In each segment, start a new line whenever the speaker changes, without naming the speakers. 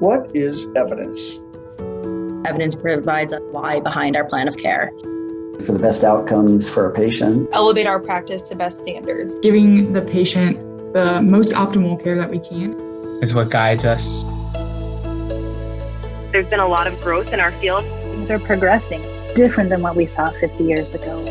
What is evidence?
Evidence provides a why behind our plan of care.
For the best outcomes for our patient.
Elevate our practice to best standards.
Giving the patient the most optimal care that we can
is what guides us.
There's been a lot of growth in our field.
Things are progressing. It's different than what we saw 50 years ago.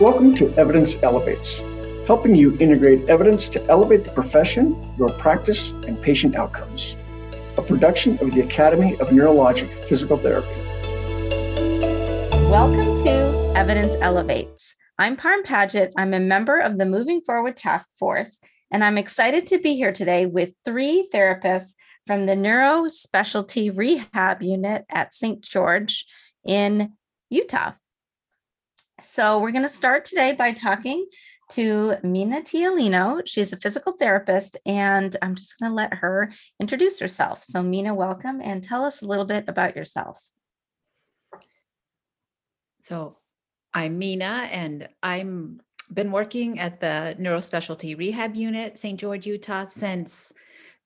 Welcome to Evidence Elevates, helping you integrate evidence to elevate the profession, your practice, and patient outcomes. A production of the Academy of Neurologic Physical Therapy.
Welcome to Evidence Elevates. I'm Parm Paget. I'm a member of the Moving Forward Task Force, and I'm excited to be here today with three therapists from the Neuro Specialty Rehab Unit at St. George in Utah. So, we're going to start today by talking to Mina Tialino. She's a physical therapist, and I'm just going to let her introduce herself. So, Mina, welcome and tell us a little bit about yourself.
So, I'm Mina, and I'm been working at the Neurospecialty Rehab Unit, St. George, Utah, since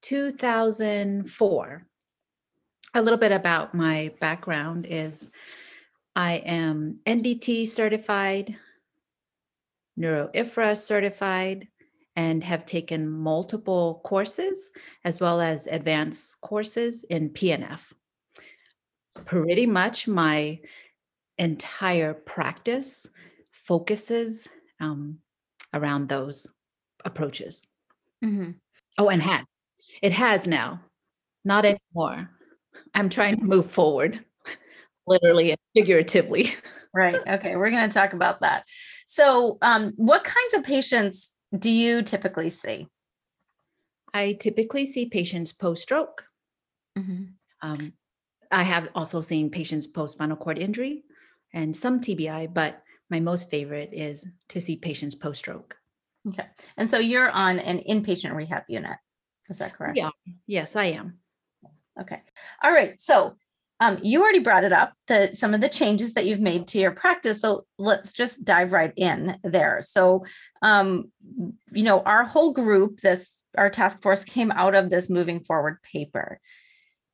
2004. A little bit about my background is I am NDT certified, NeuroIFRA certified, and have taken multiple courses as well as advanced courses in PNF. Pretty much my entire practice focuses um, around those approaches. Mm-hmm. Oh, and had it has now, not anymore. I'm trying to move forward literally and figuratively.
right. Okay. We're going to talk about that. So, um, what kinds of patients do you typically see?
I typically see patients post stroke. Mm-hmm. Um, I have also seen patients post spinal cord injury and some TBI, but my most favorite is to see patients post stroke.
Okay. And so you're on an inpatient rehab unit. Is that correct?
Yeah. Yes, I am.
Okay. All right. So um, you already brought it up, the some of the changes that you've made to your practice. So let's just dive right in there. So, um, you know, our whole group, this our task force came out of this moving forward paper.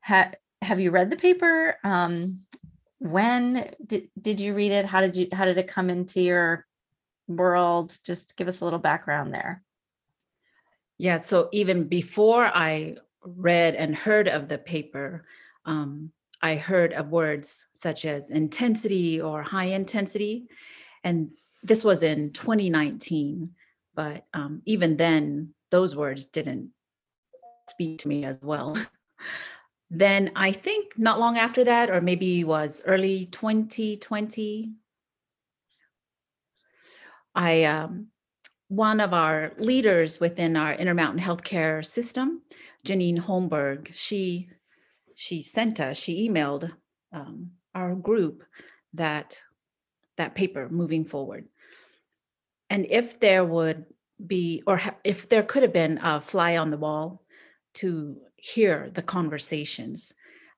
Ha- have you read the paper? Um, when did, did you read it? How did you how did it come into your world? Just give us a little background there.
Yeah. So even before I read and heard of the paper, um, I heard of words such as intensity or high intensity. And this was in 2019. But um, even then, those words didn't speak to me as well. then I think not long after that, or maybe it was early 2020, I um, one of our leaders within our Intermountain Healthcare system, Janine Holmberg, she she sent us, she emailed um, our group that that paper moving forward. And if there would be, or ha- if there could have been a fly on the wall to hear the conversations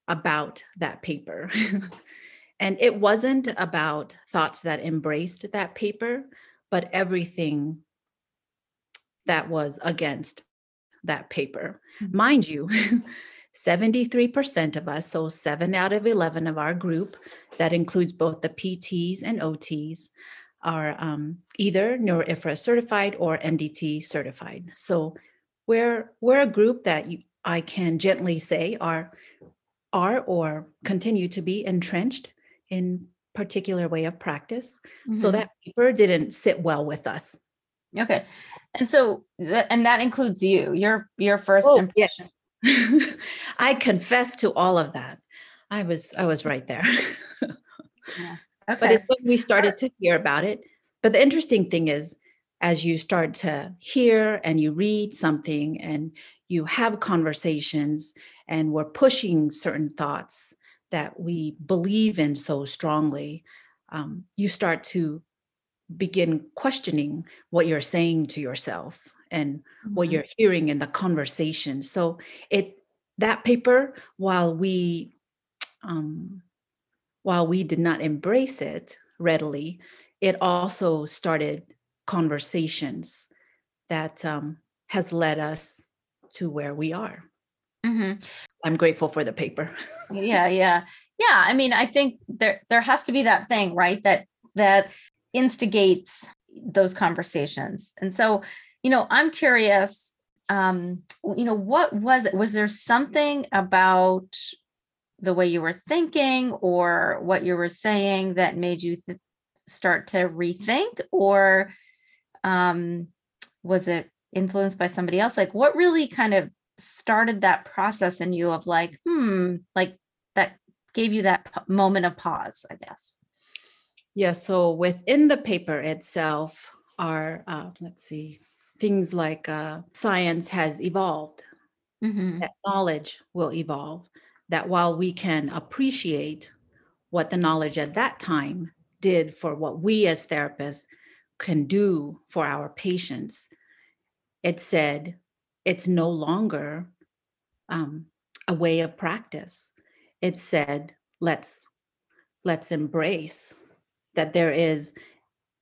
about that paper. and it wasn't about thoughts that embraced that paper, but everything that was against that paper. Mm-hmm. Mind you, 73% of us, so seven out of 11 of our group, that includes both the PTs and OTs, are um, either NeuroIFRA certified or NDT certified. So we're we're a group that you, I can gently say are are or continue to be entrenched in particular way of practice. Mm-hmm. So that paper didn't sit well with us.
Okay, and so and that includes you. Your your first oh, impression.
Yes I confess to all of that. I was I was right there. yeah. okay. But it's when we started to hear about it. But the interesting thing is, as you start to hear and you read something and you have conversations and we're pushing certain thoughts that we believe in so strongly, um, you start to begin questioning what you're saying to yourself and mm-hmm. what you're hearing in the conversation so it that paper while we um while we did not embrace it readily it also started conversations that um, has led us to where we are.
Mhm.
I'm grateful for the paper.
yeah yeah yeah i mean i think there there has to be that thing right that that instigates those conversations and so you know i'm curious um you know what was it? Was there something about the way you were thinking or what you were saying that made you th- start to rethink? Or um was it influenced by somebody else? Like what really kind of started that process in you of like hmm like that gave you that p- moment of pause i guess?
Yeah, so within the paper itself are, uh, let's see, things like uh, science has evolved,
mm-hmm.
that knowledge will evolve, that while we can appreciate what the knowledge at that time did for what we as therapists can do for our patients, it said it's no longer um, a way of practice. It said, let's let's embrace that there is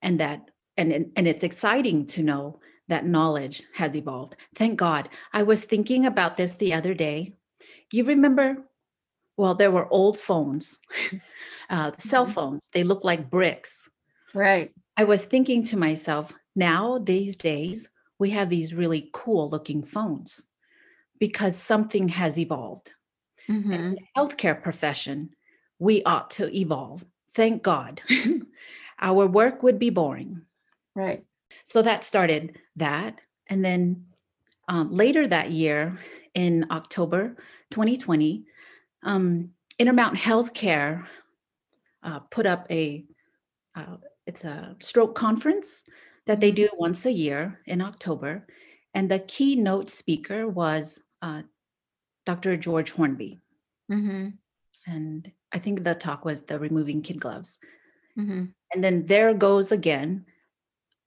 and that and and and it's exciting to know that knowledge has evolved thank god i was thinking about this the other day you remember well there were old phones uh, cell
Mhm.
phones they look like bricks
right
i was thinking to myself now these days we have these really cool looking phones because something has evolved
mm-hmm.
in the healthcare profession, we ought to evolve. Thank God. Our work would be boring.
right
So that started that. And then um, later that year, in October 2020, um, Intermountain Healthcare uh, put up a uh, it's a stroke conference that they do once a year in October, and the keynote speaker was uh, Dr. George Hornby
mm-hmm.
and I think the talk was the removing kid gloves.
Mm-hmm.
And then there goes again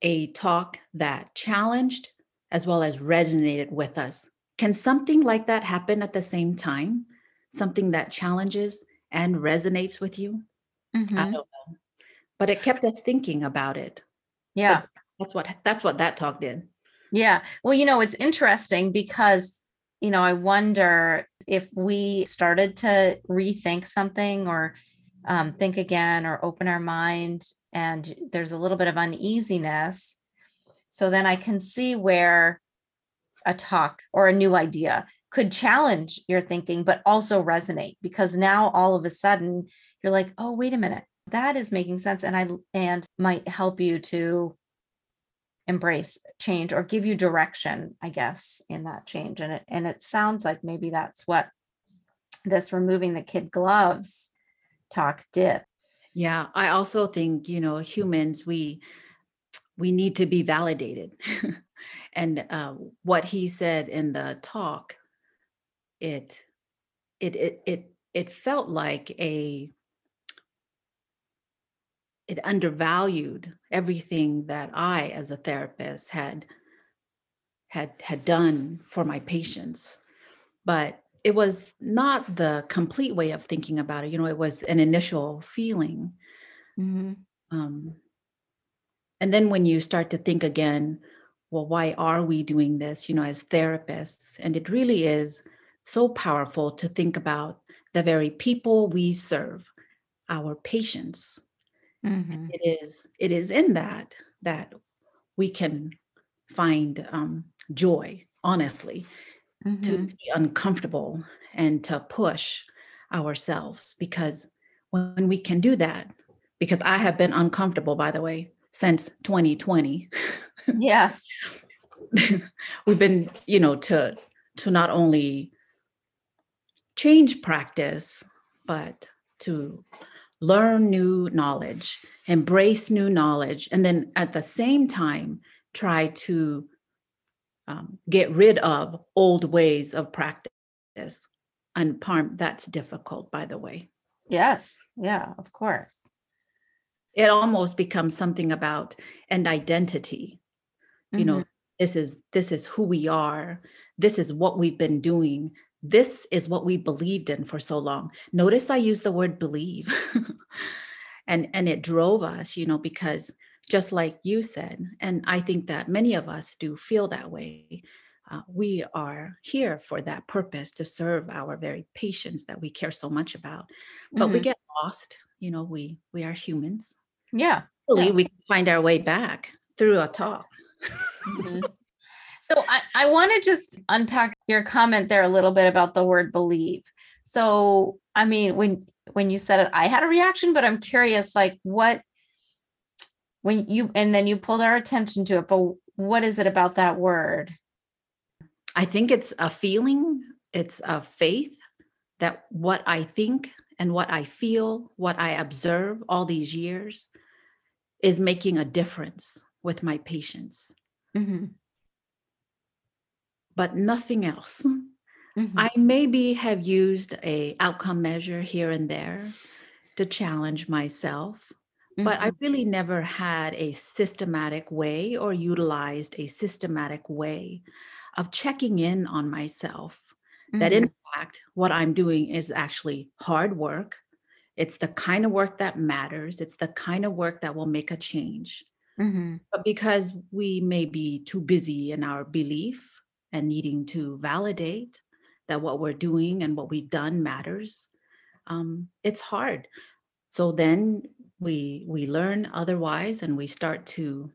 a talk that challenged as well as resonated with us. Can something like that happen at the same time? Something that challenges and resonates with you?
Mm-hmm.
don't know. But it kept us thinking about it.
yeah
That's what that's what that talk did.
Yeah. Well, you know, it's interesting because, you know, I wonder if we started to rethink something or um, think again or open our mind and there's a little bit of uneasiness. So then I can see where a talk or a new idea could challenge your thinking, but also resonate because now all of a sudden you're like, oh, wait a minute, that is making sense. And I, and might help you to embrace change or give you direction i guess in that change and it and it sounds like maybe that's what this removing the kid gloves talk did
Yeah, I also think, you know, humans we we need to be validated. and uh, what he said in the talk it it it it it felt like a it undervalued everything that I as a therapist had had had done for my patients. But it was not the complete way of thinking about it. You know, it was an initial feeling. Um, and then when you start to think again, well, why are we doing this, you know, as therapists? And it really is so powerful to think about the very people we serve, our patients.
Mhm.
It is, it is in that that we can find um, joy, honestly,
Mhm.
to be uncomfortable and to push ourselves because when we can do that because i have been uncomfortable by the way since 2020
yes
we've been you know to to not only change practice but to learn new knowledge embrace new knowledge and then at the same time try to um, get rid of old ways of practice. And parm that's difficult by the way.
Yes. Yeah of course.
It almost becomes something about an identity. You know this is this is who we are. This is what we've been doing. This is what we believed in for so long. Notice i use the word believe. And and it drove us you know because just like you said and i think that many of us do feel that way uh, we are here for that purpose to serve our very patients that we care so much about. But we
Mhm.
get lost. You know, we we are humans.
Yeah.
Hopefully,
Yeah.
we can find our way back through a talk.
Mhm. So I, I want to just unpack your comment there a little bit about the word believe. So I mean, when when you said it, I had a reaction, but I'm curious, like what when you and then you pulled our attention to it, but what is it about that word?
I think it's a feeling, it's a faith that what I think and what I feel, what I observe all these years is making a difference with my patients,
Mhm.
but nothing else.
Mhm.
I maybe have used a outcome measure here and there to challenge myself, but I
Mhm.
really never had a systematic way or utilized a systematic way of checking in on myself that in fact what i'm doing is actually hard work. It's the kind of work that matters. It's the kind of work that will make a change.
Mhm.
but because we may be too busy in our belief and needing to validate that what we're doing and what we've done matters um, it's hard. So then we we learn otherwise and we start to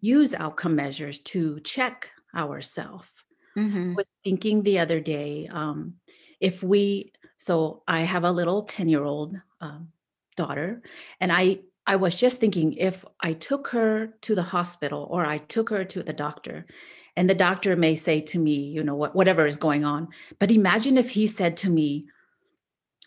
use outcome measures to check ourselves
Mhm.
was thinking the other day um, if we so i have a little 10 year old um, daughter and i i was just thinking if i took her to the hospital or i took her to the doctor and the doctor may say to me you know what, whatever is going on but imagine if he said to me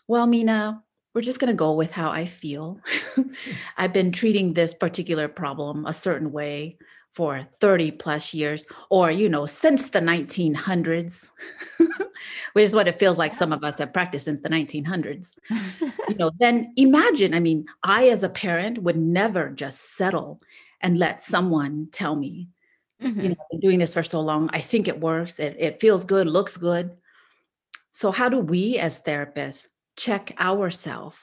well mina we're just going to go with how i feel. I've been treating this particular problem a certain way for 30 plus years or you know since the 1900s which is what it feels like some of us have practiced since the 1900s you know then imagine i mean i as a parent would never just settle and let someone tell me you
Mhm.
know i've been doing this for so long i think it works it, it feels good looks good. So how do we as therapists check ourselves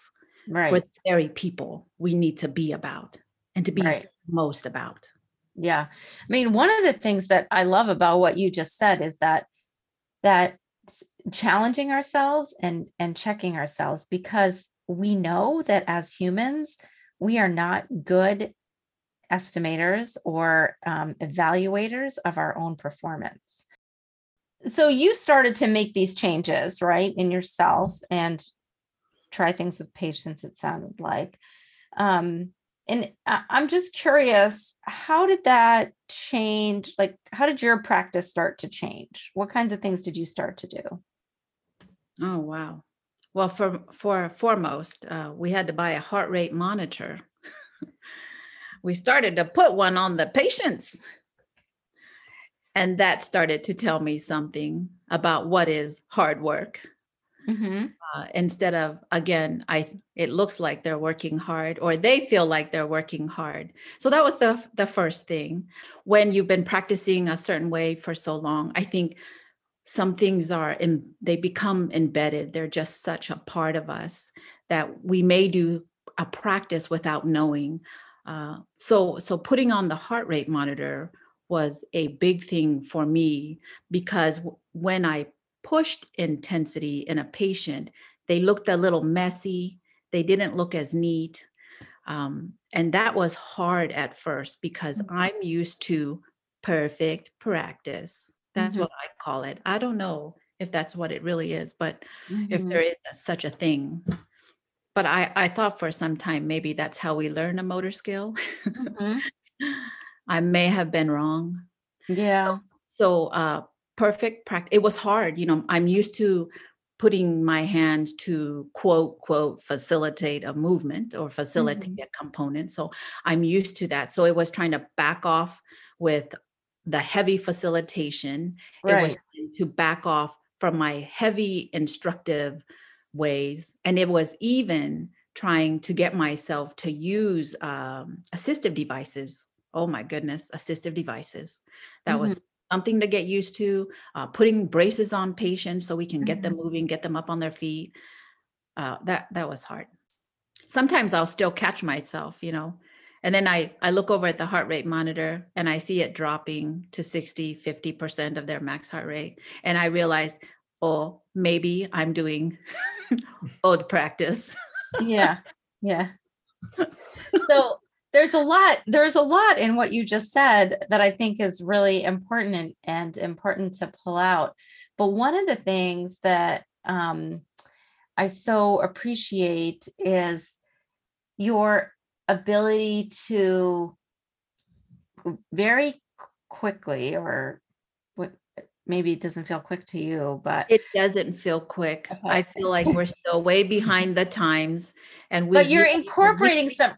for the very people we need to be about and to be
Right.
most about
Yeah. I mean, one of the things that I love about what you just said is that that challenging ourselves and and checking ourselves because we know that as humans we are not good estimators or um, evaluators of our own performance so you started to make these changes right in yourself and try things with patients it sounded like um, and i'm just curious how did that change like how did your practice start to change what kinds of things did you start to do
Oh wow. Well, for for foremost, uh, we had to buy a heart rate monitor. we started to put one on the patients, and that started to tell me something about what is hard work.
Mm-hmm.
Uh, instead of again, I it looks like they're working hard, or they feel like they're working hard. So that was the the first thing. When you've been practicing a certain way for so long, I think some things are in, they become embedded they're just such a part of us that we may do a practice without knowing uh, so so putting on the heart rate monitor was a big thing for me because when i pushed intensity in a patient they looked a little messy they didn't look as neat um, and that was hard at first because i'm used to perfect practice that's
Mhm.
what I call it. I don't know if that's what it really is, but if
Mhm.
there is such a thing. But I, I thought for some time maybe that's how we learn a motor skill.
Mhm.
I may have been wrong.
yeah
So uh, perfect practice. It was hard. You know, I'm used to putting my hands to quote quote facilitate a movement or facilitate
Mhm.
a component. So I'm used to that. So it was trying to back off with the heavy facilitation. right. It was to back off from my heavy instructive ways. And it was even trying to get myself to use um, assistive devices. Oh my goodness, assistive devices. That was something to get used to. Uh, putting braces on patients so we can get them moving, get them up on their feet. Uh, that that was hard. Sometimes I'll still catch myself, you know, and then I, I look over at the heart rate monitor and I see it dropping to 60, 50% of their max heart rate. And I realize, oh, maybe I'm doing old practice.
yeah. Yeah. So there's a lot, there's a lot in what you just said that I think is really important and, and important to pull out. But one of the things that um, I so appreciate is your ability to very quickly or what maybe it doesn't feel quick to you but
it doesn't feel quick okay. i feel like we're still way behind the times and we
but you're incorporating some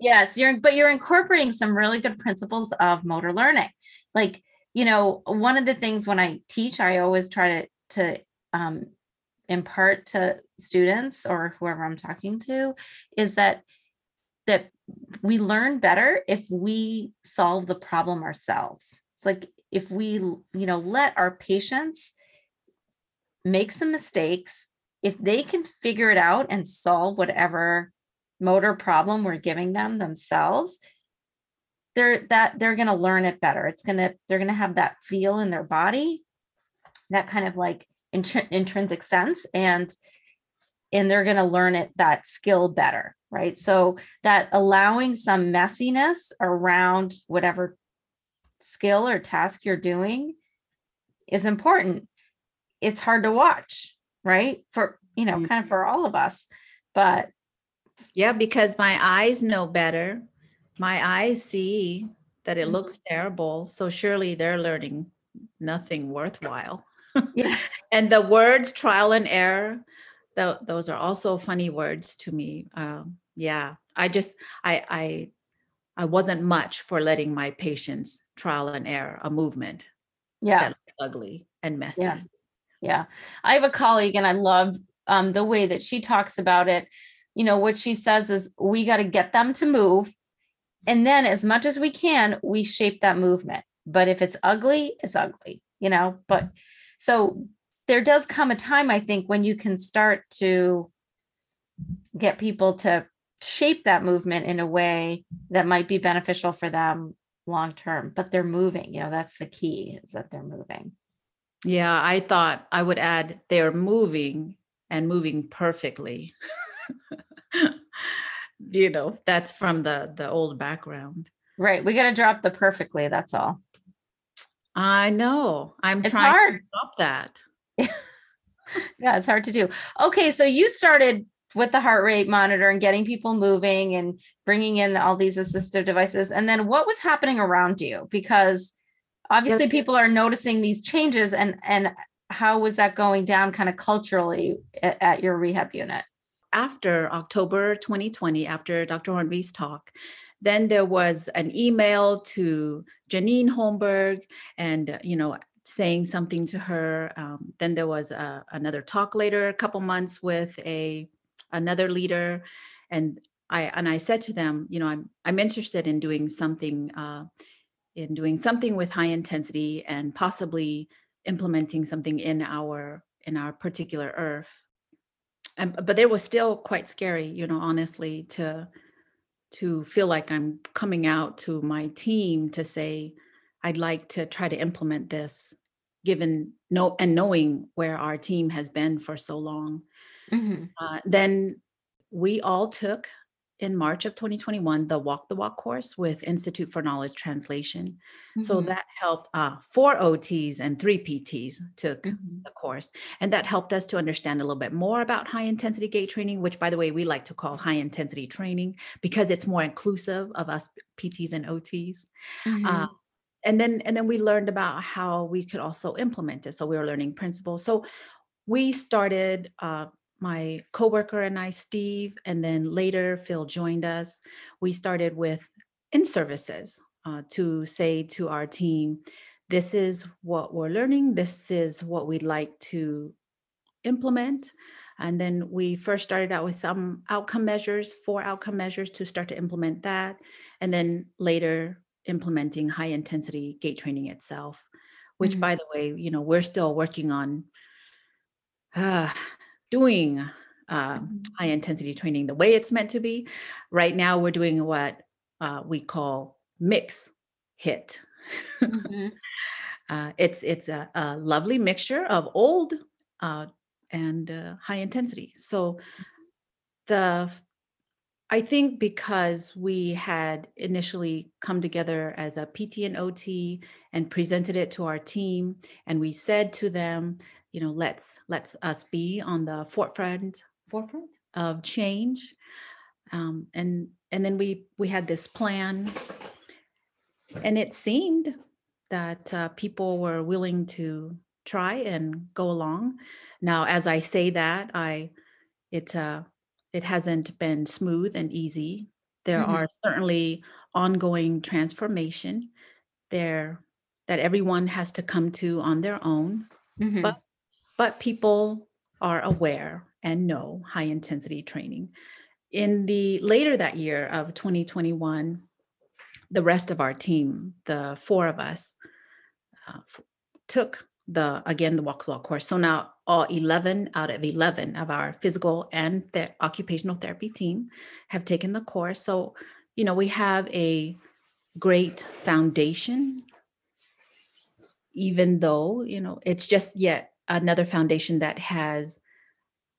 yes you're but you're incorporating some really good principles of motor learning like you know one of the things when i teach i always try to to um, impart to students or whoever i'm talking to is that that we learn better if we solve the problem ourselves. It's like if we, you know, let our patients make some mistakes, if they can figure it out and solve whatever motor problem we're giving them themselves, they're that they're going to learn it better. It's going to they're going to have that feel in their body, that kind of like int- intrinsic sense and and they're going to learn it that skill better right? So that allowing some messiness around whatever skill or task you're doing is important. It's hard to watch, right? For, you know, kind of mm-hmm. for all of us. But
yeah, because my eyes know better. My eyes see that it looks mm-hmm. terrible. So surely they're learning nothing worthwhile. Yeah. and the words trial and error, th- those are also funny words to me. Um, yeah, I just I I I wasn't much for letting my patients trial and error a movement.
Yeah,
ugly and messy.
Yeah. yeah, I have a colleague, and I love um, the way that she talks about it. You know, what she says is we got to get them to move, and then as much as we can, we shape that movement. But if it's ugly, it's ugly. You know, but so there does come a time i think when you can start to get people to shape that movement in a way that might be beneficial for them long term but they're moving you know that's the key is that they're moving
yeah i thought i would add they're moving and moving perfectly you know that's from the the old background
right we got to drop the perfectly that's all
i know i'm
it's
trying
hard.
to stop that
yeah, it's hard to do. Okay, so you started with the heart rate monitor and getting people moving and bringing in all these assistive devices. And then what was happening around you? Because obviously yes. people are noticing these changes and and how was that going down kind of culturally at, at your rehab unit?
After October 2020, after Dr. Hornby's talk, then there was an email to Janine Holmberg and you know saying something to her. Um, then there was a, another talk later, a couple months with a another leader, and I and I said to them, you know, I'm I'm interested in doing something uh, in doing something with high intensity and possibly implementing something in our in our particular IRF. And, but it was still quite scary, you know, honestly, to to feel like I'm coming out to my team to say, I'd like to try to implement this given no and knowing where our team has been for so long. Mm-hmm. Uh, then we all took in March of 2021 the Walk the Walk course with Institute for Knowledge Translation. Mm-hmm. So that helped uh, four OTs and three PTs took mm-hmm. the course. And that helped us to understand a little bit more about high intensity gait training, which, by the way, we like to call high intensity training because it's more inclusive of us PTs and OTs. Mm-hmm. Uh, and then and then we learned about how we could also implement it so we were learning principles so we started uh, my coworker and i steve and then later phil joined us. We started with in services uh, to say to our team this is what we're learning. This is what we'd like to implement. And then we first started out with some outcome measures four outcome measures to start to implement that and then later implementing high intensity gait training itself which mm-hmm. by the way you know we're still working on uh, doing uh, mm-hmm. high intensity training the way it's meant to be right now we're doing what uh, we call mix hit.
Mhm.
Uh, it's it's a, a lovely mixture of old uh, and uh, high intensity. So the I think because we had initially come together as a PT and OT and presented it to our team, and we said to them, you know, let's let's us be on the forefront forefront of change, um, and and then we we had this plan, and it seemed that uh, people were willing to try and go along. Now, as I say that, I it uh, it hasn't been smooth and easy. There
Mhm.
are certainly ongoing transformation there that everyone has to come to on their own.
Mhm.
But but people are aware and know high intensity training. In the later that year of 2021, the rest of our team, the four of us, uh, took the again the walk the walk course. So now all 11 out of 11 of our physical and the occupational therapy team have taken the course. So you know we have a great foundation even though you know it's just yet another foundation that has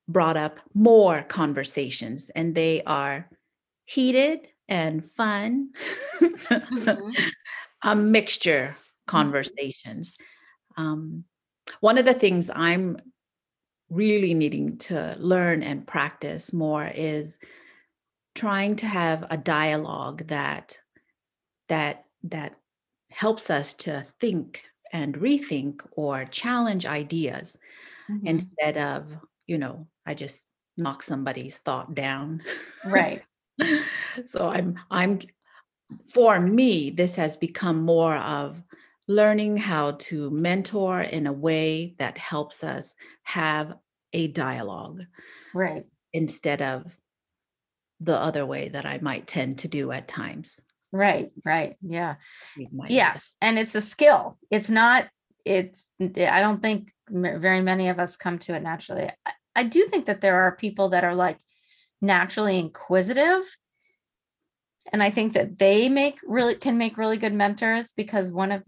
brought up more conversations and they are heated and fun.
Mhm.
a mixture conversations. Um, one of the things i'm really needing to learn and practice more is trying to have a dialogue that that that helps us to think and rethink or challenge ideas
Mhm.
instead of you know i just knock somebody's thought down
Right.
so i'm i'm for me this has become more of learning how to mentor in a way that helps us have a dialogue
Right.
instead of the other way that i might tend to do at times
Right. Right. Yeah. Yes. And it's a skill. It's not, it's, eh, I don't think very many of us come to it naturally. I, I do think that there are people that are like naturally inquisitive. And I think that they make really, can make really good mentors because one of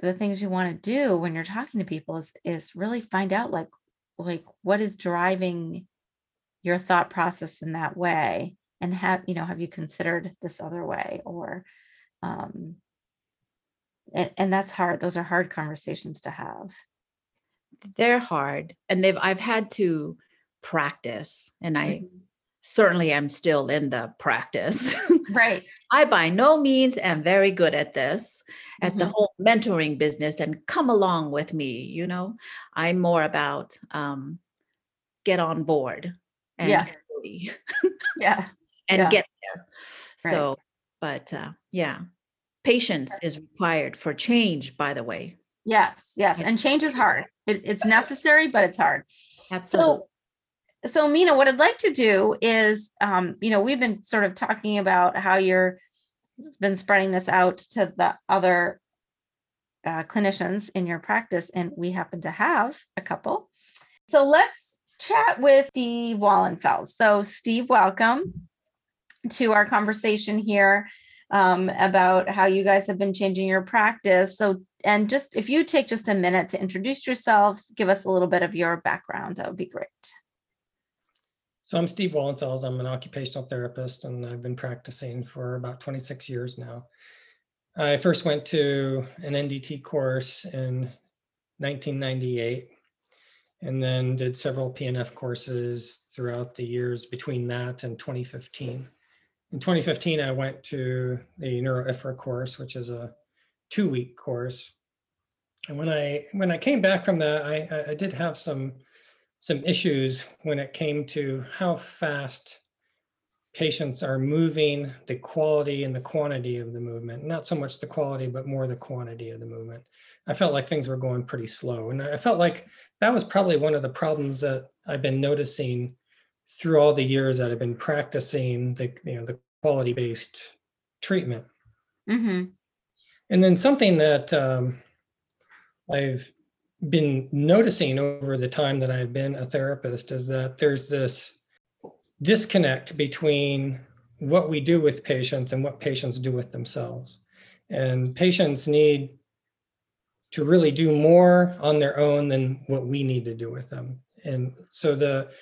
the things you want to do when you're talking to people is, is really find out like, like what is driving your thought process in that way and have you know have you considered this other way or um and, and that's hard those are hard conversations to have
they're hard and they've i've had to practice and i
Mhm.
certainly am still in the practice
right
i by no means am very good at this at the
Mhm.
whole mentoring business and come along with me you know i'm more about um get on board and
Yeah. yeah
and
Yeah.
get there.
Right.
so but uh yeah patience is required for change by the way.
Yes yes and change is hard. It, it's necessary but it's hard.
Absolutely
so so mina what i'd like to do is um you know we've been sort of talking about how you're been spreading this out to the other uh, clinicians in your practice and we happen to have a couple. So let's chat with steve wallenfels. So steve welcome to our conversation here um, about how you guys have been changing your practice so and just if you take just a minute to introduce yourself give us a little bit of your background that would be great
So I'm Steve Wallenfels. I'm an occupational therapist and I've been practicing for about 26 years now. I first went to an NDT course in 1998 and then did several PNF courses throughout the years between that and 2015. In 2015, I went to the NeuroIFRA course, which is a two-week course. And when I when I came back from that, I, I- did have some some issues when it came to how fast patients are moving, the quality and the quantity of the movement. Not so much the quality, but more the quantity of the movement. I felt like things were going pretty slow. And I felt like that was probably one of the problems that I've been noticing through all the years that I've been practicing the, you know, the quality-based treatment.
mm-hmm.
And then something that um, I've been noticing over the time that I've been a therapist is that there's this disconnect between what we do with patients and what patients do with themselves. And patients need to really do more on their own than what we need to do with them. And so the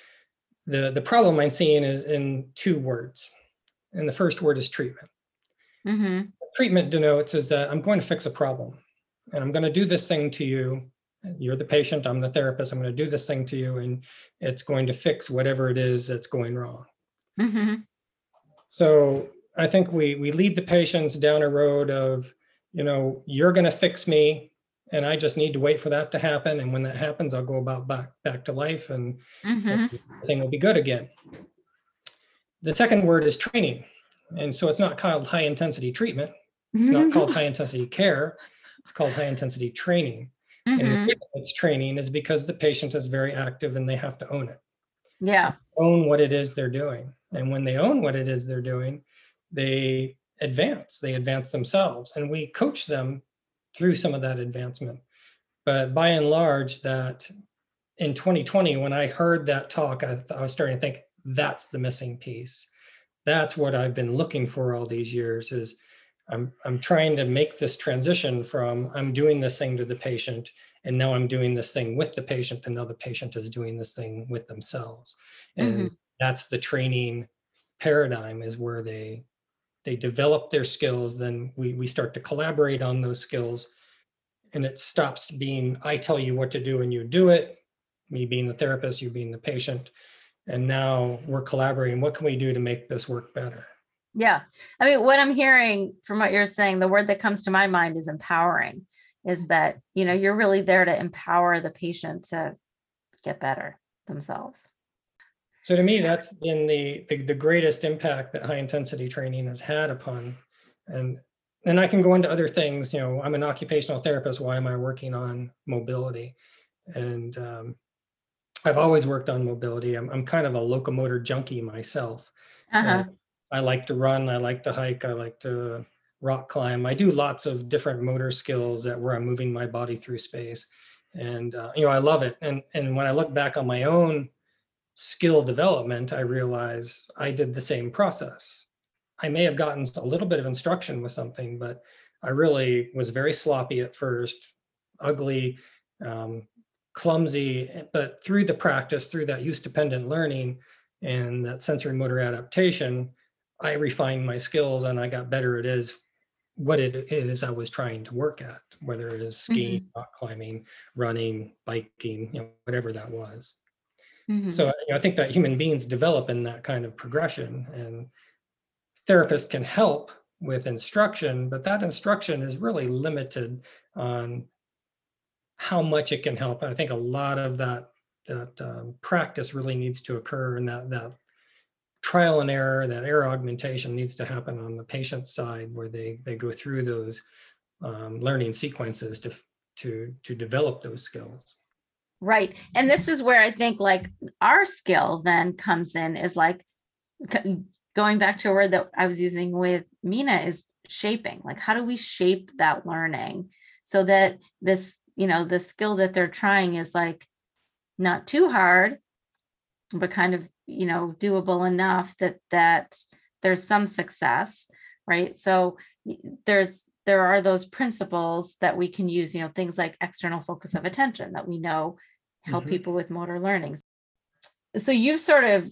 the the problem I'm seeing is in two words. And the first word is treatment.
hmm
Treatment denotes is that I'm going to fix a problem and I'm going to do this thing to you. You're the patient, I'm the therapist. I'm going to do this thing to you and it's going to fix whatever it is that's going wrong.
hmm
So I think we we lead the patients down a road of, you know, you're going to fix me and I just need to wait for that to happen. And when that happens, I'll go about back back to life and
hmm
everything will be good again. The second word is training. And so it's not called high intensity treatment. It's not called high intensity care. It's called high intensity training. And the
Mhm.
reason it's training is because the patient is very active and they have to own it
Yeah.
own what it is they're doing. And when they own what it is they're doing, they advance, they advance themselves. And we coach them through some of that advancement. But by and large, that in 2020, when I heard that talk, I, th- I was starting to think that's the missing piece. That's what I've been looking for all these years is I'm, I'm trying to make this transition from I'm doing this thing to the patient and now I'm doing this thing with the patient and now the patient is doing this thing with themselves. And mm-hmm. that's the training paradigm is where they they develop their skills then we we start to collaborate on those skills. And it stops being i tell you what to do and you do it. Me being the therapist you being the patient and now we're collaborating what can we do to make this work better
Yeah. I mean, what I'm hearing from what you're saying, the word that comes to my mind is empowering, is that, you know, you're really there to empower the patient to get better themselves.
So to me, that's been the, the the greatest impact that high intensity training has had upon, and and I can go into other things. You know, I'm an occupational therapist. Why am I working on mobility? And um, I've always worked on mobility. I'm I'm kind of a locomotor junkie myself.
Uh-huh.
Uh, I like to run. I like to hike. I like to rock climb. I do lots of different motor skills that where I'm moving my body through space, and uh, you know I love it. And and when I look back on my own skill development, I realize I did the same process. I may have gotten a little bit of instruction with something, but I really was very sloppy at first, ugly, um, clumsy. But through the practice, through that use dependent learning and that sensory motor adaptation, I refined my skills and I got better at is what it is I was trying to work at, whether it is skiing, rock climbing, running, biking, you know, whatever that was.
Mhm.
So you know, I think that human beings develop in that kind of progression, and therapists can help with instruction, but that instruction is really limited on how much it can help. I think a lot of that that um, practice really needs to occur, and that that trial and error, that error augmentation needs to happen on the patient side, where they they go through those um, learning sequences to to to develop those skills.
Right. And this is where I think like our skill then comes in is like going back to a word that I was using with Mina is shaping. Like, how do we shape that learning so that this, you know, the skill that they're trying is like not too hard, but kind of, you know, doable enough that that there's some success, right? So there's there are those principles that we can use, you know, things like external focus of attention that we know help
Mhm.
people with motor learning. So you've sort of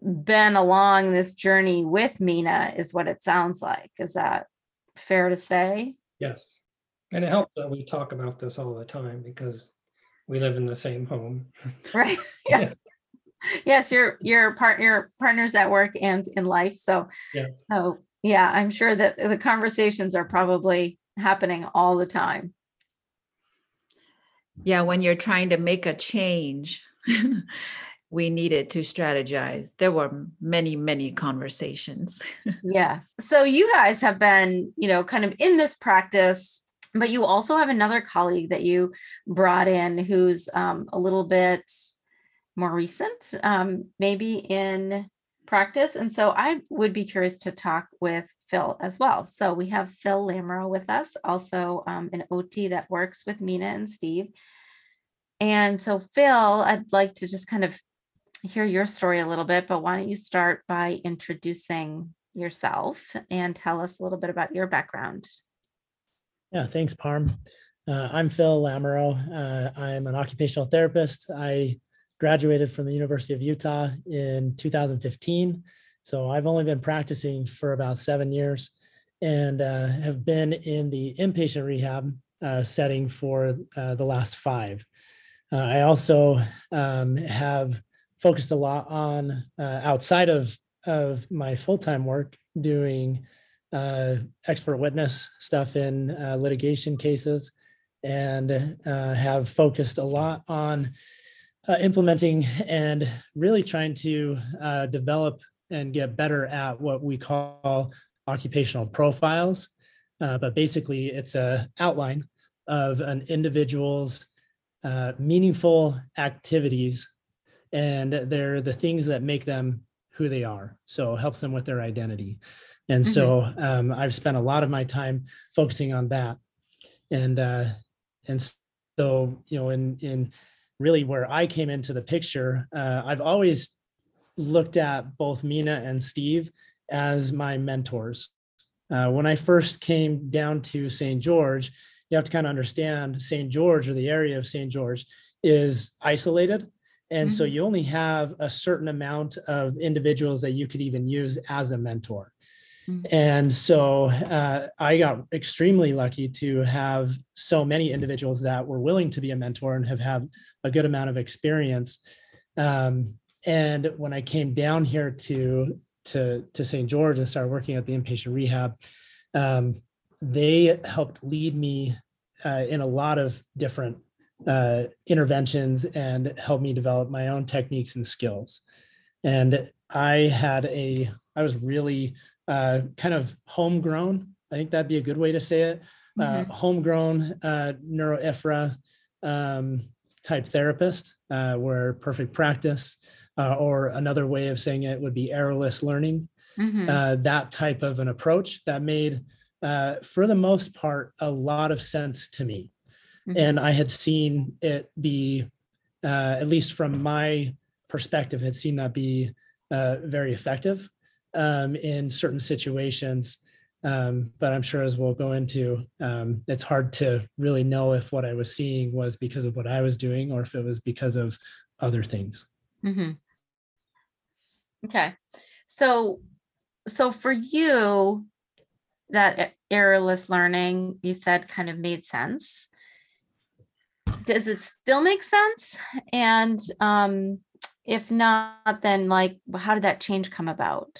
been along this journey with Mina, is what it sounds like. Is that fair to say?
Yes. And it helps that we talk about this all the time because we live in the same home.
Right. Yeah. yes, your your partner partners at work and in life. So
Yes.
so yeah, I'm sure that the conversations are probably happening all the time.
Yeah, when you're trying to make a change, we needed to strategize. There were many, many conversations.
Yeah. So you guys have been, you know, kind of in this practice, but you also have another colleague that you brought in who's um, a little bit more recent, um, maybe in practice. And so I would be curious to talk with Phil as well. So we have Phil Lamoreaux with us, also um, an OT that works with Mina and Steve. And so, Phil, I'd like to just kind of hear your story a little bit, but why don't you start by introducing yourself and tell us a little bit about your background?
Yeah, thanks, Parm. Uh, I'm Phil Lamoreaux. Uh, I'm an occupational therapist. I graduated from the University of Utah in 2015. So I've only been practicing for about seven years and uh, have been in the inpatient rehab uh, setting for uh, the last five. Uh, I also um, have focused a lot on outside of, of my full-time work doing expert witness stuff in litigation cases and have focused a lot on uh, implementing and really trying to uh, develop and get better at what we call occupational profiles. Uh, but basically, it's a outline of an individual's uh, meaningful activities, and they're the things that make them who they are. So helps them with their identity. And mm-hmm. so um, I've spent a lot of my time focusing on that, and uh, and so you know in in really where I came into the picture, uh, I've always looked at both Mina and Steve as my mentors. Uh, when I first came down to St. George, you have to kind of understand St. George or the area of St. George is isolated. And mm-hmm. so you only have a certain amount of individuals that you could even use as a mentor. Mm-hmm. And so uh, I got extremely lucky to have so many individuals that were willing to be a mentor and have had a good amount of experience. Um, and when I came down here to to to St. George and started working at the inpatient rehab, um, they helped lead me uh, in a lot of different uh, interventions and helped me develop my own techniques and skills. And I had a I was really uh, kind of homegrown. I think that'd be a good way to say it. Uh, mm-hmm. homegrown uh, neuro um, type therapist, uh, where perfect practice, uh, or another way of saying it would be errorless learning. Mm-hmm. Uh, that type of an approach that made, uh, for the most part, a lot of sense to me. Mm-hmm. And I had seen it be, uh, at least from my perspective, had seen that be uh, very effective um, in certain situations. Um, but I'm sure as we'll go into, um, it's hard to really know if what I was seeing was because of what I was doing or if it was because of other things.
Mm-hmm. Okay, so so for you, that errorless learning you said kind of made sense. Does it still make sense? And um, if not, then like, how did that change come about?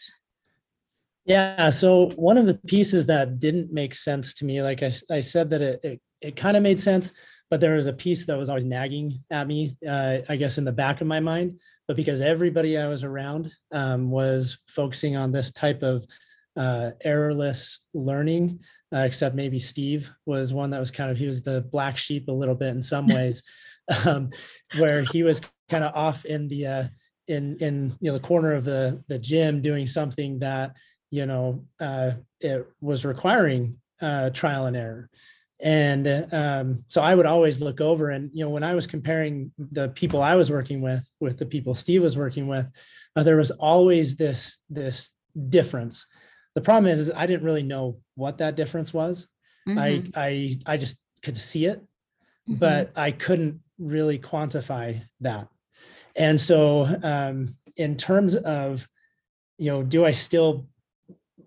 Yeah. So one of the pieces that didn't make sense to me, like I, I said that it, it, it kind of made sense, but there was a piece that was always nagging at me, uh, I guess in the back of my mind, but because everybody I was around um, was focusing on this type of uh, errorless learning, uh, except maybe Steve was one that was kind of, he was the black sheep a little bit in some ways, um, where he was kind of off in the, uh, in, in, you know, the corner of the, the gym doing something that, you know, uh, it was requiring uh, trial and error. And um, so I would always look over and, you know, when I was comparing the people I was working with, with the people Steve was working with, uh, there was always this, this difference. The problem is, is I didn't really know what that difference was. Mm-hmm. I, I, I just could see it, mm-hmm. but I couldn't really quantify that. And so um, in terms of, you know, do I still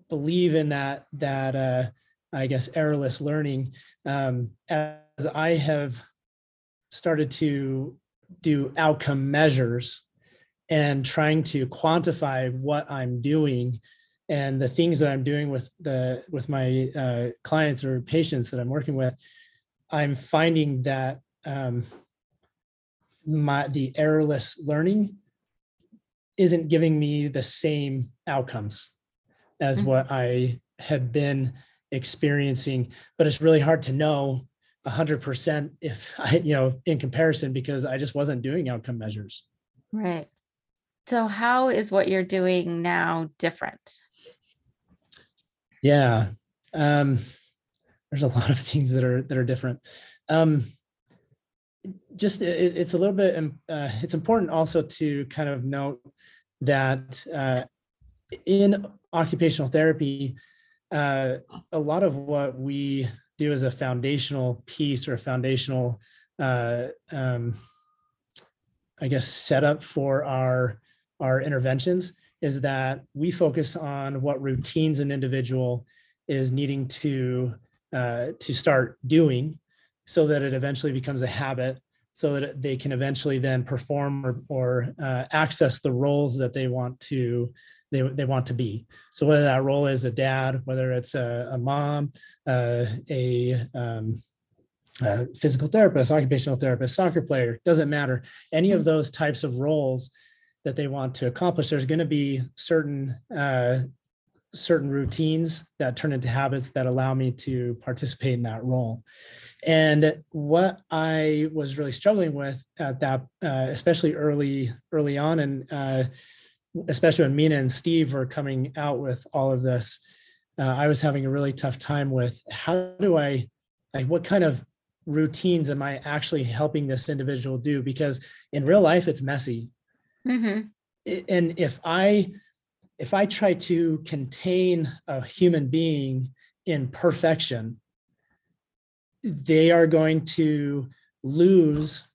believe in that that uh, I guess errorless learning. Um, as I have started to do outcome measures and trying to quantify what I'm doing and the things that I'm doing with the with my uh, clients or patients that I'm working with, I'm finding that um, my the errorless learning isn't giving me the same outcomes as mm-hmm. what I had been experiencing, but it's really hard to know 100% if I, you know, in comparison, because I just wasn't doing outcome measures.
Right. So, how is what you're doing now different?
Yeah. Um, there's a lot of things that are that are different. Um, just it, it's a little bit um, uh, it's important also to kind of note that uh, in occupational therapy uh, a lot of what we do as a foundational piece or a foundational uh, um, i guess setup for our our interventions is that we focus on what routines an individual is needing to uh, to start doing so that it eventually becomes a habit so that they can eventually then perform or, or uh, access the roles that they want to they, they want to be. So whether that role is a dad whether it's a, a mom uh, a, um, a physical therapist occupational therapist soccer player doesn't matter. Any of those types of roles that they want to accomplish there's going to be certain uh, certain routines that turn into habits that allow me to participate in that role. And what I was really struggling with at that, uh, especially early, early on, and uh, especially when Mina and Steve were coming out with all of this, uh, I was having a really tough time with how do I, like, what kind of routines am I actually helping this individual do? Because in real life, it's messy.
Mm-hmm.
And if I, if I try to contain a human being in perfection, they are going to lose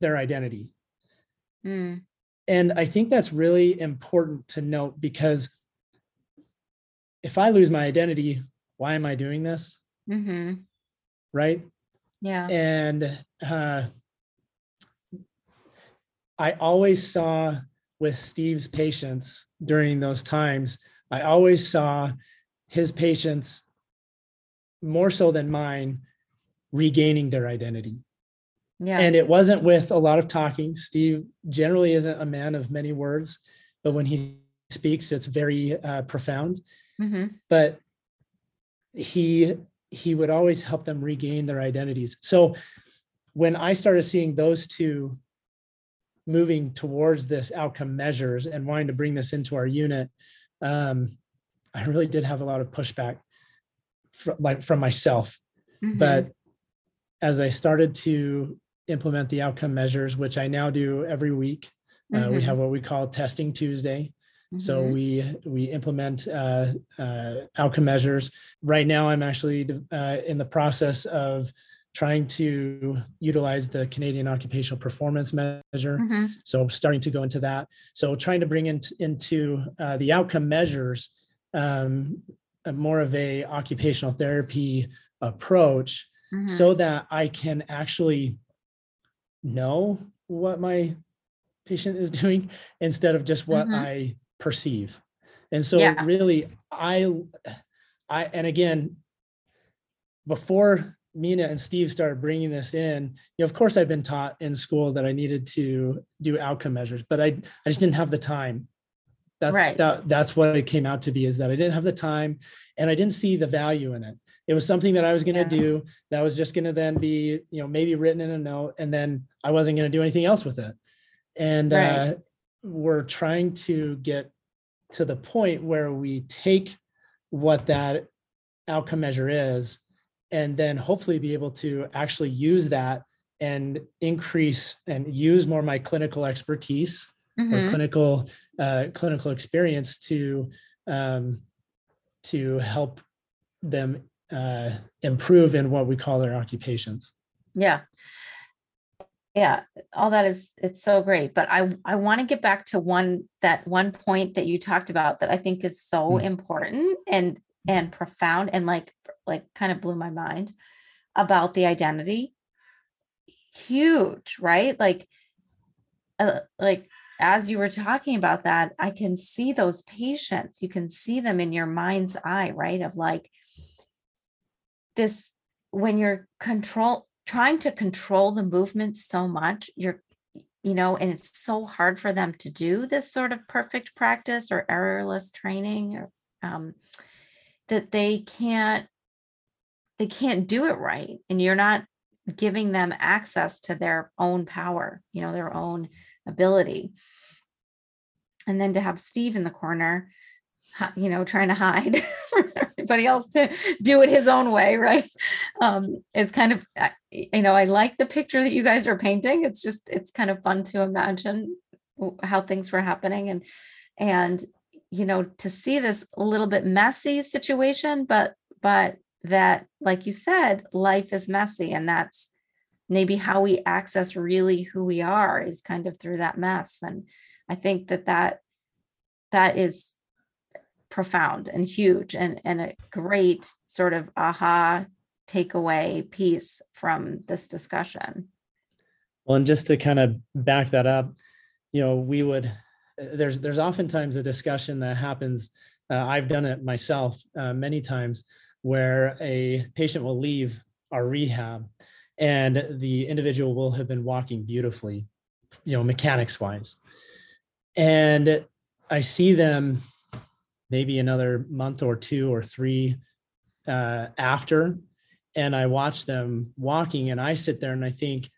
their identity.
Mm.
And I think that's really important to note because if I lose my identity, why am I doing this?
Mm-hmm.
Right.
Yeah.
And uh, I always saw with Steve's patients during those times, I always saw his patients more so than mine regaining their identity.
Yeah.
And it wasn't with a lot of talking. Steve generally isn't a man of many words, but when he speaks, it's very uh, profound.
Mm-hmm.
But he he would always help them regain their identities. So when I started seeing those two moving towards this outcome measures and wanting to bring this into our unit, um, I really did have a lot of pushback, from, like from myself.
Mm-hmm.
But as I started to implement the outcome measures, which I now do every week, uh,
Mm-hmm.
we have what we call Testing Tuesday. So
Mhm.
we we implement uh, uh, outcome measures. Right now, I'm actually uh, in the process of trying to utilize the Canadian Occupational Performance Measure.
Mhm.
So starting to go into that. So trying to bring in, into uh, the outcome measures um, a more of a occupational therapy approach,
Mhm.
so that I can actually know what my patient is doing instead of just what
Mhm.
I perceive. And so
Yeah.
really I I and again before Mina and Steve started bringing this in, you know, of course I've been taught in school that I needed to do outcome measures, but I I just didn't have the time. That's
Right.
that that's what it came out to be is that I didn't have the time and I didn't see the value in it. It was something that I was going to
Yeah.
do that was just going to then be, you know, maybe written in a note and then I wasn't going to do anything else with it. And
Right.
uh, we're trying to get to the point where we take what that outcome measure is and then hopefully be able to actually use that and increase and use more my clinical expertise or
Mhm.
clinical uh, clinical experience to um, to help them uh, improve in what we call their occupations.
Yeah. Yeah, all that is it's so great, but I I want to get back to one that one point that you talked about that I think is so
Mm.
important and and profound and like like kind of blew my mind about the identity. Huge, right? Like uh, like as you were talking about that, I can see those patients. You can see them in your mind's eye, right? Of like this when you're control trying to control the movement so much you're you know and it's so hard for them to do this sort of perfect practice or errorless training or um, that they can't they can't do it right and you're not giving them access to their own power you know their own ability. And then to have steve in the corner you know, trying to hide from everybody else to do it his own way, right? Um, it's kind of, you know, I like the picture that you guys are painting. It's just, it's kind of fun to imagine how things were happening and, and, you know, to see this a little bit messy situation, but, but that, like you said, life is messy and that's maybe how we access really who we are is kind of through that mess. And I think that that, that is profound and huge and, and a great sort of aha takeaway piece from this discussion.
Well, and just to kind of back that up, you know, we would, there's, there's oftentimes a discussion that happens. Uh, I've done it myself uh, many times where a patient will leave our rehab and the individual will have been walking beautifully, you know, mechanics wise. And I see them maybe another month or two or three uh, after, and I watch them walking, and I sit there and I think,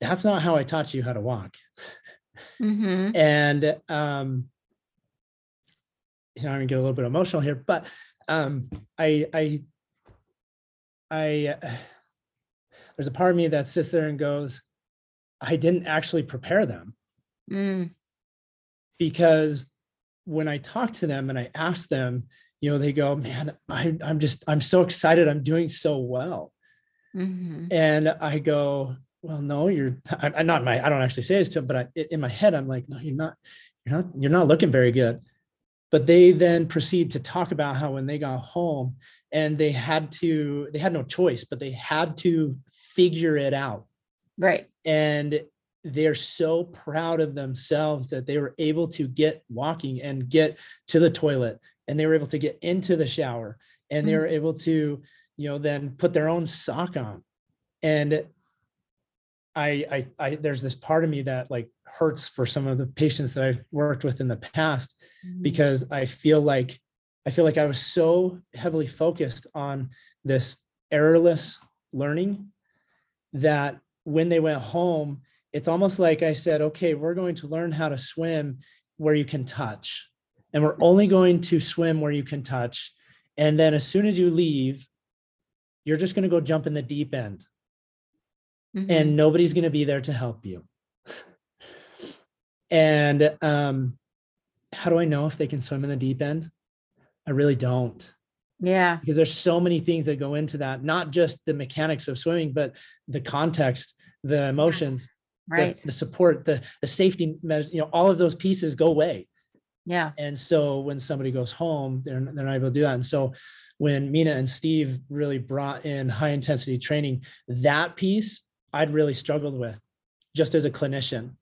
that's not how I taught you how to walk.
Mhm.
And um, you know, I'm gonna get a little bit emotional here, but um, I, I, I, uh, there's a part of me that sits there and goes, I didn't actually prepare them
Mm,
because when I talk to them and I ask them, you know, they go, man, I, I'm just, I'm so excited. I'm doing so well.
mhm.
And I go, well, no, you're I'm not my, I don't actually say this to them, but I, in my head, I'm like, no, you're not, you're not, you're not looking very good. But they then proceed to talk about how when they got home and they had to, they had no choice, but they had to figure it out.
Right.
And they're so proud of themselves that they were able to get walking and get to the toilet and they were able to get into the shower and they
Mhm.
were able to, you know, then put their own sock on. And I, I, I, there's this part of me that like hurts for some of the patients that I've worked with in the past because I feel like, I feel like I was so heavily focused on this errorless learning that when they went home, it's almost like I said, okay, we're going to learn how to swim where you can touch. And we're only going to swim where you can touch. And then as soon as you leave, you're just going to go jump in the deep end
Mhm.
and nobody's going to be there to help you. And um, how do I know if they can swim in the deep end? I really don't
yeah.
because there's so many things that go into that, not just the mechanics of swimming, but the context, the emotions, the-
Right.
the, support, the the safety measures, you know, all of those pieces go away.
Yeah.
And so when somebody goes home, they're, they're not able to do that. And so when Mina and Steve really brought in high intensity training, that piece I'd really struggled with just as a clinician.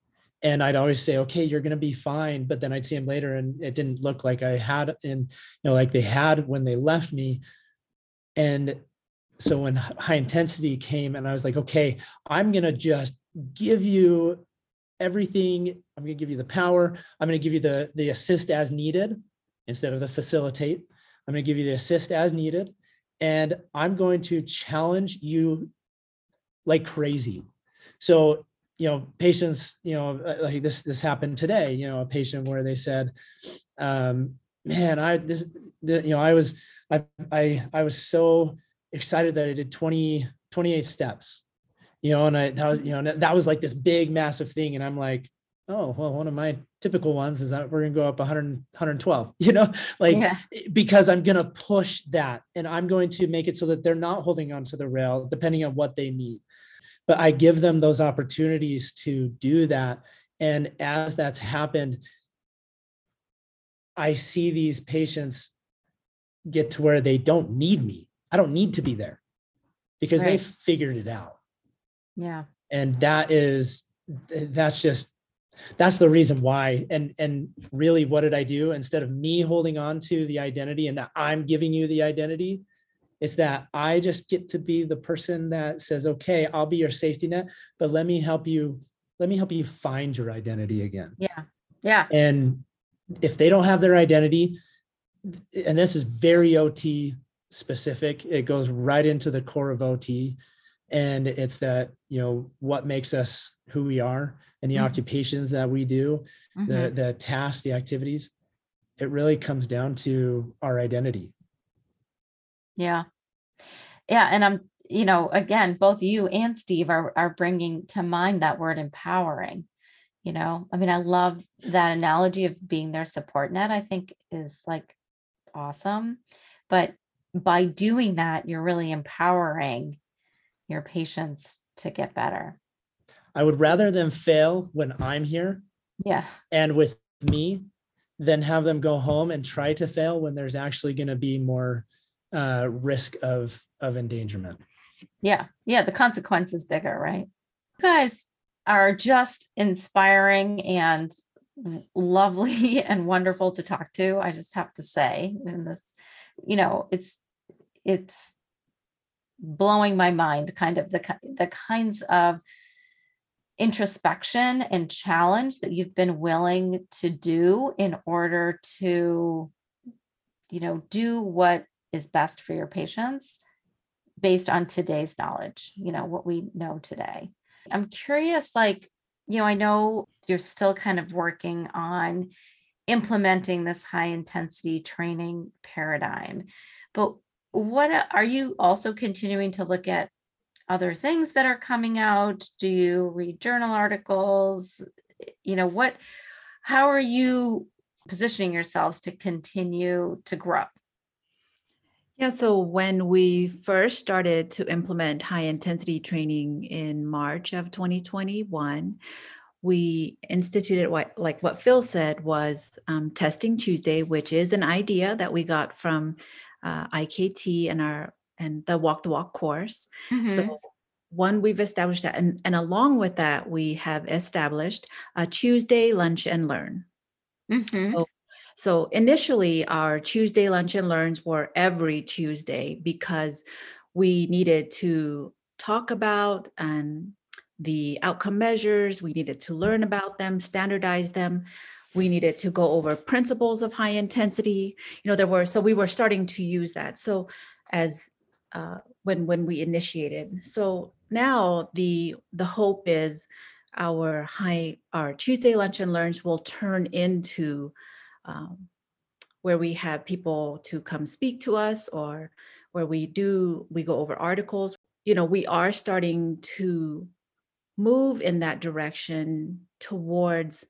And I'd always say, okay, you're going to be fine. But then I'd see them later and it didn't look like I had in, you know, like they had when they left me. And so when high intensity came and I was like, okay, I'm going to just give you everything. I'm going to give you the power. I'm going to give you the, the assist as needed instead of the facilitate. I'm going to give you the assist as needed. And I'm going to challenge you like crazy. So, you know, patients, you know, uh, like this, this happened today, you know, a patient where they said, um, man, I, this, the, you know, I was, I, I, I was so excited that I did 20, 28 steps, you know, and I, that was, you know, that was like this big, massive thing. And I'm like, oh, well, one of my typical ones is that we're going to go up 100, 112, you know, like,
Yeah.
Eh, because I'm going to push that and I'm going to make it so that they're not holding on to the rail, depending on what they need. But I give them those opportunities to do that. And as that's happened, I see these patients get to where they don't need me. I don't need to be there because
Right.
they've figured it out.
Yeah.
And that is, that's just, that's the reason why. And, and really, what did I do? Instead of me holding on to the identity and that I'm giving you the identity, it's that I just get to be the person that says, okay, I'll be your safety net, but let me help you, let me help you find your identity again.
Yeah. Yeah.
And if they don't have their identity, and this is very OT specific, it goes right into the core of OT. And it's that, you know, what makes us who we are and the
Mhm.
occupations that we do, the
Mhm.
the tasks, the activities. it really comes down to our identity.
Yeah. Yeah. And I'm, you know, again, both you and Steve are, are bringing to mind that word empowering. You know, I mean, I love that analogy of being their support net, I think is like awesome. But by doing that, you're really empowering your patients to get better.
I would rather them fail when I'm here
Yeah.
and with me than have them go home and try to fail when there's actually going to be more uh, risk of of endangerment.
Yeah. Yeah. The consequence is bigger, right? You guys are just inspiring and lovely and wonderful to talk to. I just have to say, in this, you know, it's it's blowing my mind kind of the the kinds of introspection and challenge that you've been willing to do in order to you know do what is best for your patients based on today's knowledge you know what we know today. I'm curious like you know i know you're still kind of working on implementing this high intensity training paradigm but what are you also continuing to look at other things that are coming out? Do you read journal articles? You know what how are you positioning yourselves to continue to grow?
Yeah, so when we first started to implement high intensity training in March of 2021, we instituted what, like what Phil said, was um, Testing Tuesday, which is an idea that we got from uh, IKT and our and the Walk the Walk course. So
Mhm.
one, we've established that, and, and along with that, we have established a Tuesday lunch and learn.
Mhm.
So, so initially, our Tuesday lunch and learns were every Tuesday because we needed to talk about and the outcome measures. We needed to learn about them, standardize them. We needed to go over principles of high intensity. You know, there were so we were starting to use that. So as uh, when when we initiated. So now the the hope is our high our Tuesday lunch and learns will turn into um, where we have people to come speak to us or where we do we go over articles you know we are starting to move in that direction towards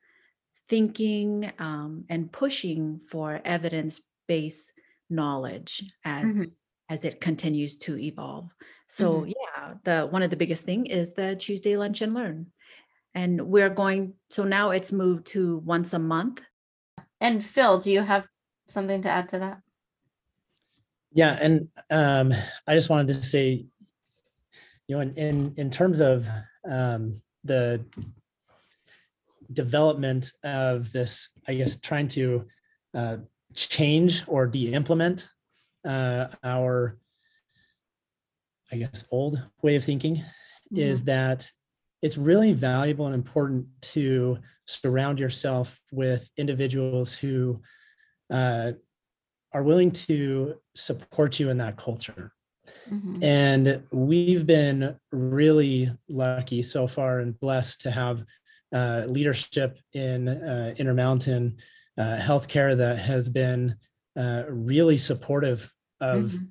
thinking um, and pushing for evidence-based knowledge as
Mhm.
as it continues to evolve so yeah the one of the biggest thing is the tuesday lunch and learn and we're going so now it's moved to once a month
And Phil, do you have something to add to that?
Yeah, and um, I just wanted to say, you know, in in, in terms of um, the development of this, I guess, trying to uh, change or de-implement uh, our, I guess, old way of thinking, is that it's really valuable and important to surround yourself with individuals who uh, are willing to support you in that culture.
Mhm.
And we've been really lucky so far and blessed to have uh, leadership in uh, Intermountain uh, Healthcare that has been uh, really supportive of
Mhm.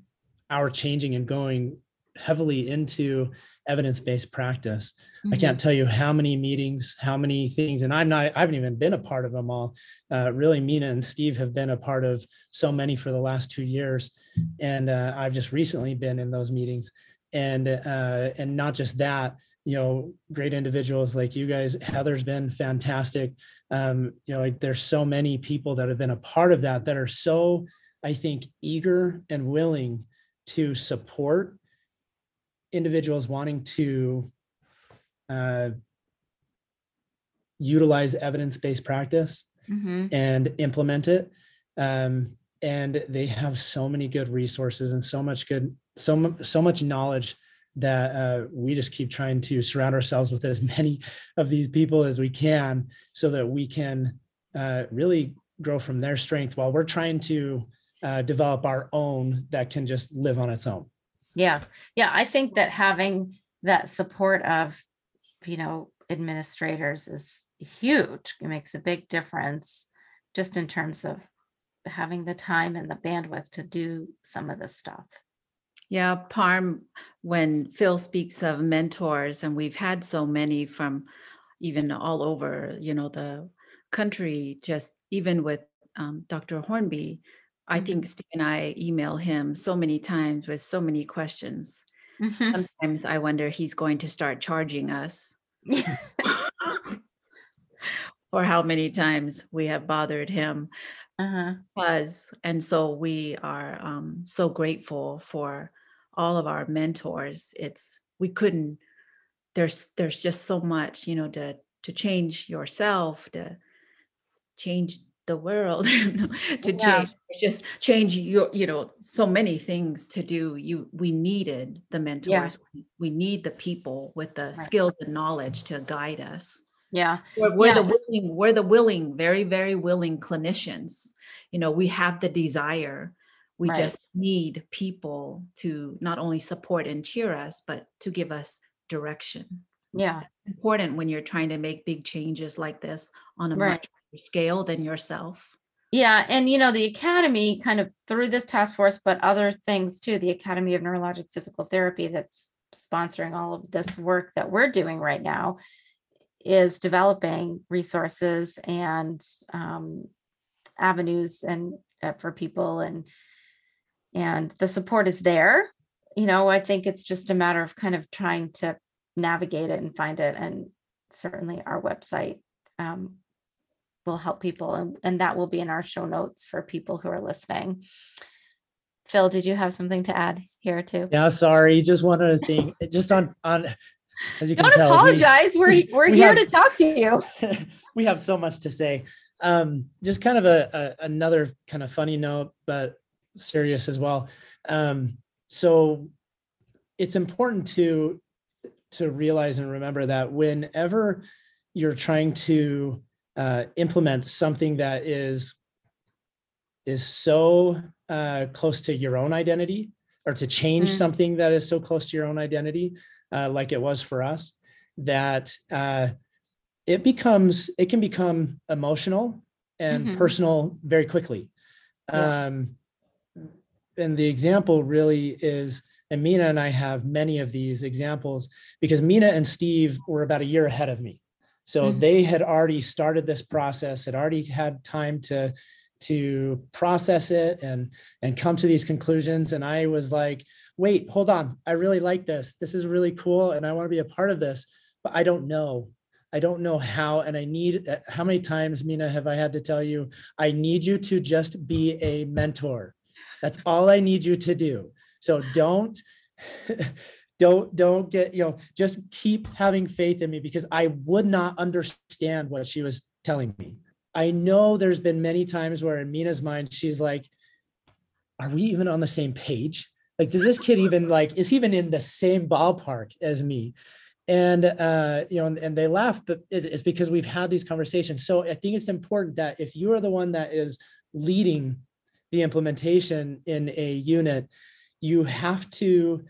our changing and going heavily into evidence-based practice. I
Mhm.
can't tell you how many meetings, how many things, and I'm not, I haven't even been a part of them all. Uh, really, Mina and Steve have been a part of so many for the last two years, and uh, I've just recently been in those meetings, and uh, and not just that, you know, great individuals like you guys. Heather's been fantastic. Um, you know, like there's so many people that have been a part of that that are so, I think, eager and willing to support individuals wanting to uh, utilize evidence-based practice
Mhm.
and implement it. Um, and they have so many good resources and so much good, so so much knowledge that uh, we just keep trying to surround ourselves with as many of these people as we can, so that we can uh, really grow from their strength while we're trying to uh, develop our own that can just live on its own.
Yeah, yeah, I think that having that support of, you know, administrators is huge. It makes a big difference just in terms of having the time and the bandwidth to do some of this stuff.
Yeah, Parm, when Phil speaks of mentors, and we've had so many from even all over, you know, the country, just even with um, Dr. Hornby, I think Steve and I email him so many times with so many questions.
Mhm.
Sometimes I wonder he's going to start charging us for how many times we have bothered him.
Uh-huh.
Was and so we are um, so grateful for all of our mentors. It's we couldn't. There's there's just so much you know to to change yourself to change the world to
Yeah.
change just change your you know so many things to do you we needed the mentors we, we need the people with the
Right.
skills and knowledge to guide us
Yeah.
we're, we're the willing we're the willing very very willing clinicians you know we have the desire we
Right.
just need people to not only support and cheer us but to give us direction
Yeah.
important when you're trying to make big changes like this on a
Right.
much bigger scale than yourself
Yeah, and you know, the academy kind of through this task force, but other things too, the Academy of Neurologic Physical Therapy that's sponsoring all of this work that we're doing right now is developing resources and um, avenues and uh, for people and and the support is there. You know, I think it's just a matter of kind of trying to navigate it and find it. And certainly our website um, will help people and, and that will be in our show notes for people who are listening. Phil, did you have something to add here too?
Yeah, sorry. Just one other thing. Just on on as you
Don't
tell.
apologize. We're
we-
we're
we
here
have-
to talk to you.
we have so much to say. Um, just kind of a, a another kind of funny note, but serious as well. Um, so it's important to to realize and remember that whenever you're trying to uh, implement something that is is so uh, close to your own identity or to change
Mm.
something that is so close to your own identity uh, like it was for us that uh, it becomes it can become emotional and
Mhm.
personal very quickly
Yeah.
um, and the example really is and mina and i have many of these examples because mina and steve were about a year ahead of me so
Mhm.
they had already started this process had already had time to to process it and and come to these conclusions. And i was like wait hold on. I really like this. This is really cool and i want to be a part of this but i don't know. I don't know how and i need uh, how many times mina have i had to tell you i need you to just be a mentor. That's all i need you to do. So don't don't don't get you know just keep having faith in me because i would not understand what she was telling me i know there's been many times where in mina's mind she's like are we even on the same page? Like does this kid even like is he even in the same ballpark as me? And uh you know and, and they laugh but it's, it's because we've had these conversations. So i think it's important that if you are the one that is leading the implementation in a unit you have to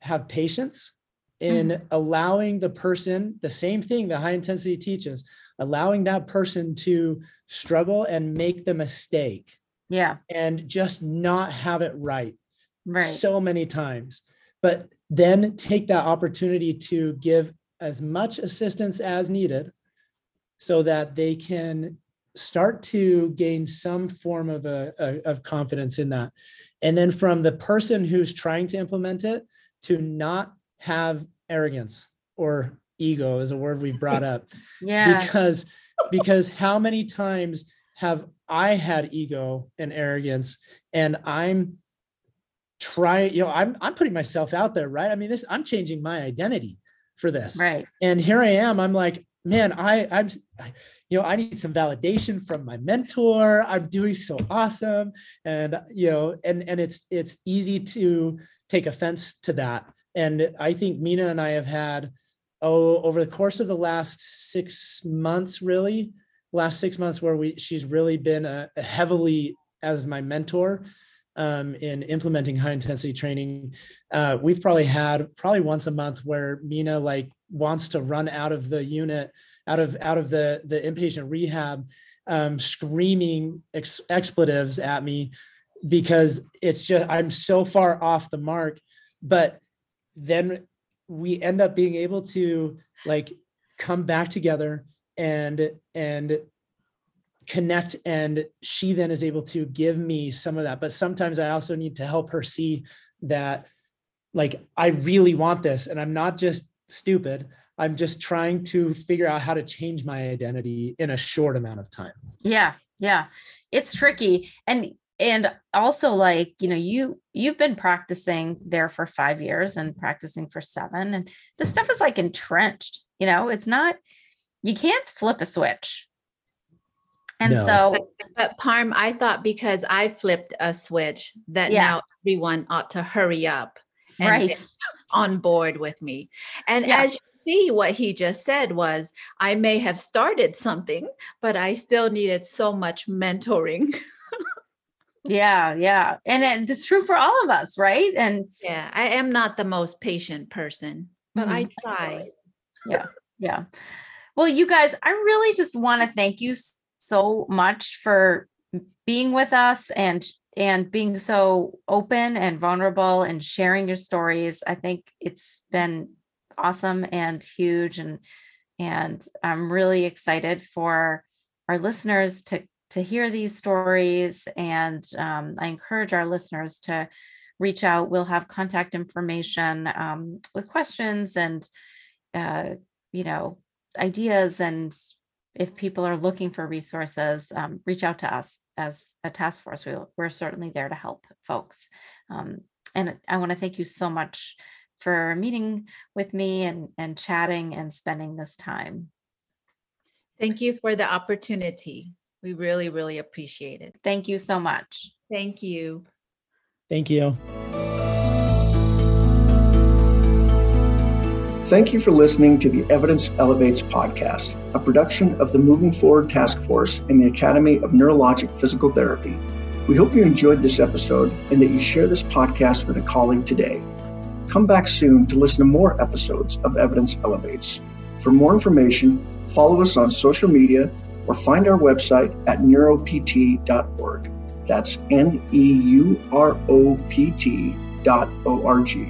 have patience in allowing the person the same thing that high intensity teaches allowing that person to struggle and make the mistake.
Yeah,
and just not have it right
right.
so many times. But then take that opportunity to give as much assistance as needed so that they can start to gain some form of a, a- of confidence in that. And then from the person who's trying to implement it to not have arrogance or ego is a word we've brought up
yeah.
because because how many times have I had ego and arrogance and I'm trying, you know, I'm I'm putting myself out there, right? I mean, this I'm changing my identity for this.
Right.
And here I am, I'm like, man, I I'm you know, I need some validation from my mentor. I'm doing so awesome. And you know, and and it's it's easy to take offense to that. And I think Mina and I have had oh over the course of the last six months really last six months where we she's really been a, a heavily as my mentor um, in implementing high intensity training uh, we've probably had probably once a month where mina like wants to run out of the unit out of out of the the inpatient rehab um, screaming ex- expletives at me because it's just I'm so far off the mark. But then we end up being able to like come back together and and connect and she then is able to give me some of that. But sometimes i also need to help her see that like i really want this and i'm not just stupid. I'm just trying to figure out how to change my identity in a short amount of time.
Yeah yeah. It's tricky. And and also like you know you you've been practicing there for five years and practicing for seven and this stuff is like entrenched you know it's not you can't flip a switch and
No.
so
But Parm, I thought because I flipped a switch that
Yeah.
now everyone ought to hurry up and
Right.
get on board with me. And
Yeah.
as you see, what he just said was, I may have started something, but I still needed so much mentoring.
yeah yeah and it- it's true for all of us right and
yeah, I am not the most patient person, but I
Mhm.
try.
yeah yeah well you guys i really just want to thank you so much for being with us and and being so open and vulnerable and sharing your stories i think it's been awesome and huge and and i'm really excited for our listeners to to hear these stories and um, i encourage our listeners to reach out. We'll have contact information um, with questions and uh, you know ideas and if people are looking for resources um, reach out to us as a task force. We, we're certainly there to help folks. Um, and i want to thank you so much for meeting with me and and chatting and spending this time.
Thank you for the opportunity. We really, really appreciate it.
thank you so much
Thank you.
thank you
Thank you for listening to the Evidence Elevates podcast, a production of the Moving Forward Task Force in the Academy of Neurologic Physical Therapy. We hope you enjoyed this episode and that you share this podcast with a colleague today. Come back soon to listen to more episodes of Evidence Elevates. For more information, follow us on social media or find our website at neuropt.org. That's N E U R O P T dot O R G.